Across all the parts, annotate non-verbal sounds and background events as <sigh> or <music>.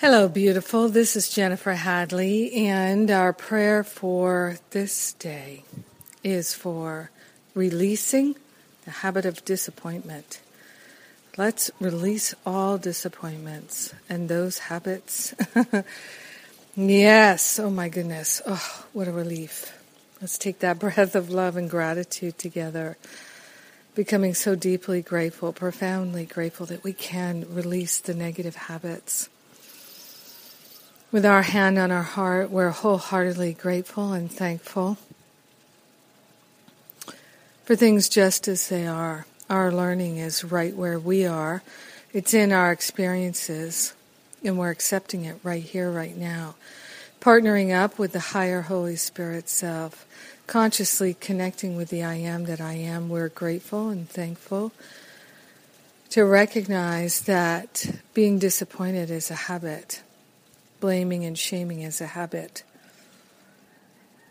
Hello, beautiful. This is Jennifer Hadley, and our prayer for this day is for releasing the habit of disappointment. Let's release all disappointments and those habits. <laughs> yes, oh my goodness. Oh, what a relief. Let's take that breath of love and gratitude together, becoming so deeply grateful, profoundly grateful that we can release the negative habits with our hand on our heart, we're wholeheartedly grateful and thankful for things just as they are. Our learning is right where we are. It's in our experiences, and we're accepting it right here, right now. Partnering up with the higher Holy Spirit self, consciously connecting with the I am that I am, we're grateful and thankful to recognize that being disappointed is a habit blaming and shaming as a habit.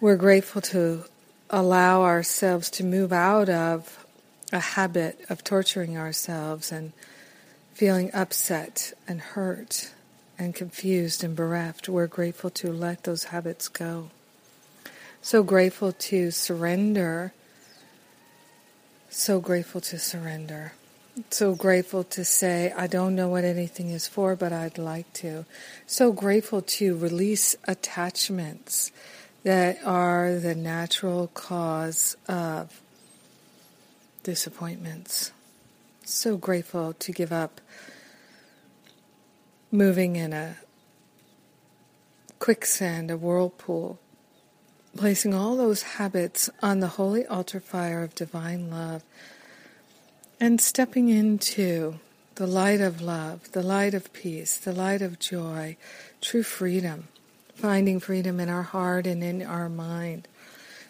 We're grateful to allow ourselves to move out of a habit of torturing ourselves and feeling upset and hurt and confused and bereft. We're grateful to let those habits go. So grateful to surrender. So grateful to surrender so grateful to say, I don't know what anything is for, but I'd like to. So grateful to release attachments that are the natural cause of disappointments. So grateful to give up moving in a quicksand, a whirlpool, placing all those habits on the holy altar fire of divine love and stepping into the light of love, the light of peace, the light of joy, true freedom, finding freedom in our heart and in our mind.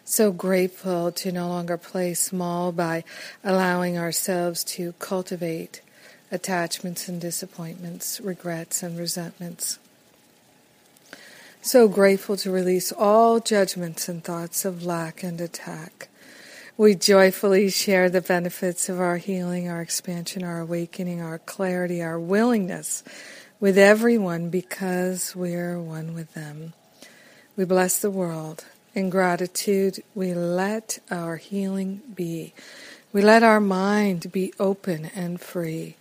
So grateful to no longer play small by allowing ourselves to cultivate attachments and disappointments, regrets and resentments. So grateful to release all judgments and thoughts of lack and attack we joyfully share the benefits of our healing, our expansion, our awakening, our clarity, our willingness with everyone because we're one with them. We bless the world. In gratitude, we let our healing be. We let our mind be open and free.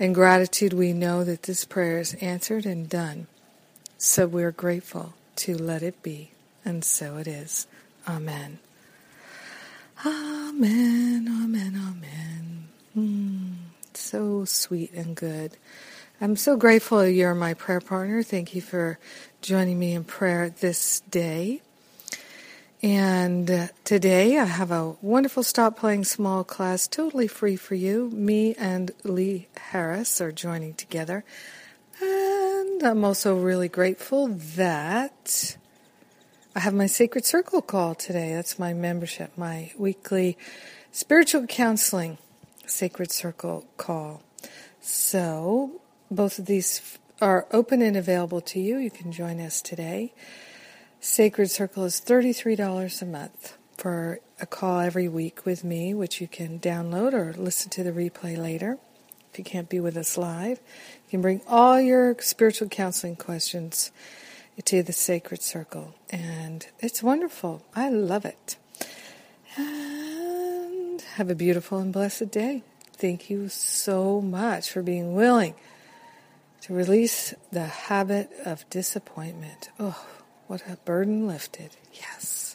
In gratitude, we know that this prayer is answered and done. So we're grateful to let it be. And so it is. Amen. Amen, amen, amen. Mm, so sweet and good. I'm so grateful you're my prayer partner. Thank you for joining me in prayer this day. And today I have a wonderful Stop Playing Small class totally free for you. Me and Lee Harris are joining together. And I'm also really grateful that I have my Sacred Circle call today. That's my membership, my weekly spiritual counseling Sacred Circle call. So, both of these are open and available to you. You can join us today. Sacred Circle is $33 a month for a call every week with me, which you can download or listen to the replay later if you can't be with us live. You can bring all your spiritual counseling questions to the sacred circle. And it's wonderful. I love it. And have a beautiful and blessed day. Thank you so much for being willing to release the habit of disappointment. Oh, what a burden lifted. Yes.